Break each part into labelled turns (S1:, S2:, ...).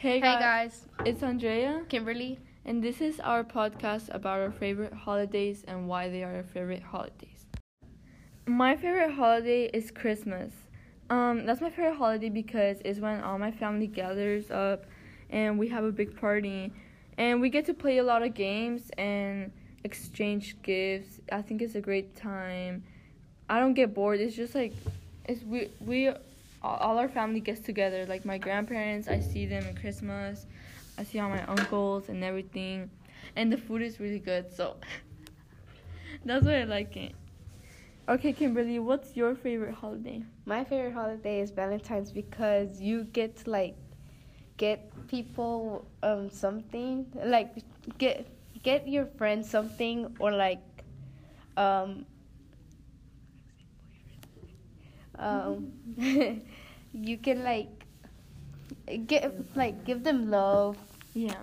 S1: Hey
S2: Hey
S1: guys,
S2: guys,
S1: it's Andrea,
S2: Kimberly.
S1: and this is our podcast about our favorite holidays and why they are our favorite holidays. My favorite holiday is Christmas. Um, that's my favorite holiday because it's when all my family gathers up and we have a big party and we get to play a lot of games and exchange gifts. I think it's a great time. I don't get bored. It's just like it's we we all all our family gets together. Like my grandparents, I see them in Christmas. I see all my uncles and everything, and the food is really good. So that's why I like it. Okay, Kimberly, what's your favorite holiday?
S2: My favorite holiday is Valentine's because you get to like get people um something like get get your friends something or like um um you can like get like give them love
S1: Yeah,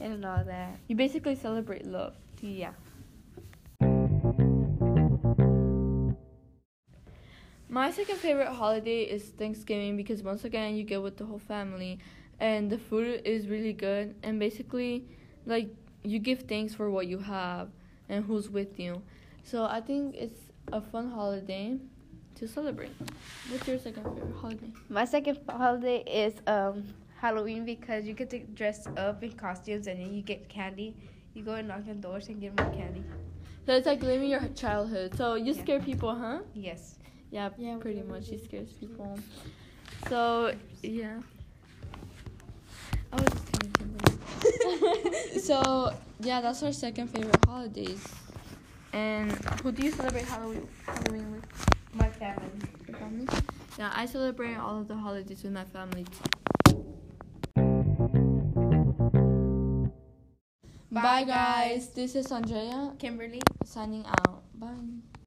S2: and all that.
S1: you basically celebrate love.
S2: Yeah.
S1: My second favorite holiday is Thanksgiving because once again you get with the whole family and the food is really good and basically like you give thanks for what you have and who's with you. So I think it's a fun holiday to celebrate. What's your second favorite holiday?
S2: My second holiday is um Halloween because you get to dress up in costumes and then you get candy. You go and knock on doors and give them candy.
S1: So it's like living your childhood. So you
S2: Yeah.
S1: scare people, huh?
S2: Yes.
S1: Yeah,
S3: Yeah,
S1: pretty much.
S3: do.
S1: She scares people. So yeah. I was just kidding, Kimberly. so yeah, that's our second favorite holidays. And who do you celebrate Halloween Halloween with?
S2: My family.
S1: Your family? Yeah, I celebrate all of the holidays with my family too. Bye guys. This is Andrea
S2: Kimberly.
S1: signing out. Bye.